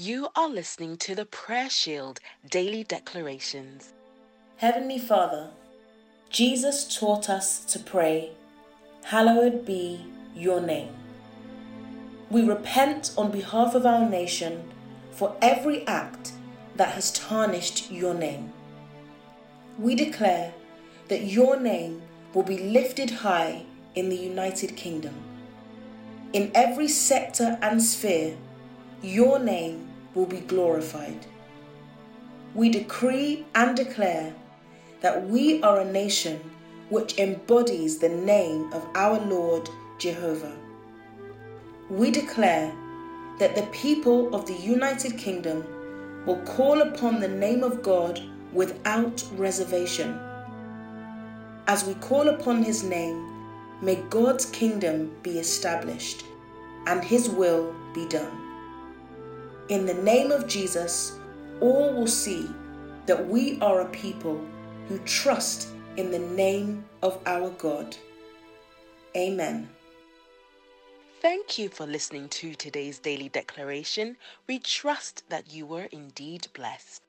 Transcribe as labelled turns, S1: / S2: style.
S1: You are listening to the Prayer Shield Daily Declarations.
S2: Heavenly Father, Jesus taught us to pray, Hallowed be your name. We repent on behalf of our nation for every act that has tarnished your name. We declare that your name will be lifted high in the United Kingdom. In every sector and sphere, your name will be glorified. We decree and declare that we are a nation which embodies the name of our Lord Jehovah. We declare that the people of the United Kingdom will call upon the name of God without reservation. As we call upon his name, may God's kingdom be established and his will be done. In the name of Jesus, all will see that we are a people who trust in the name of our God. Amen.
S1: Thank you for listening to today's daily declaration. We trust that you were indeed blessed.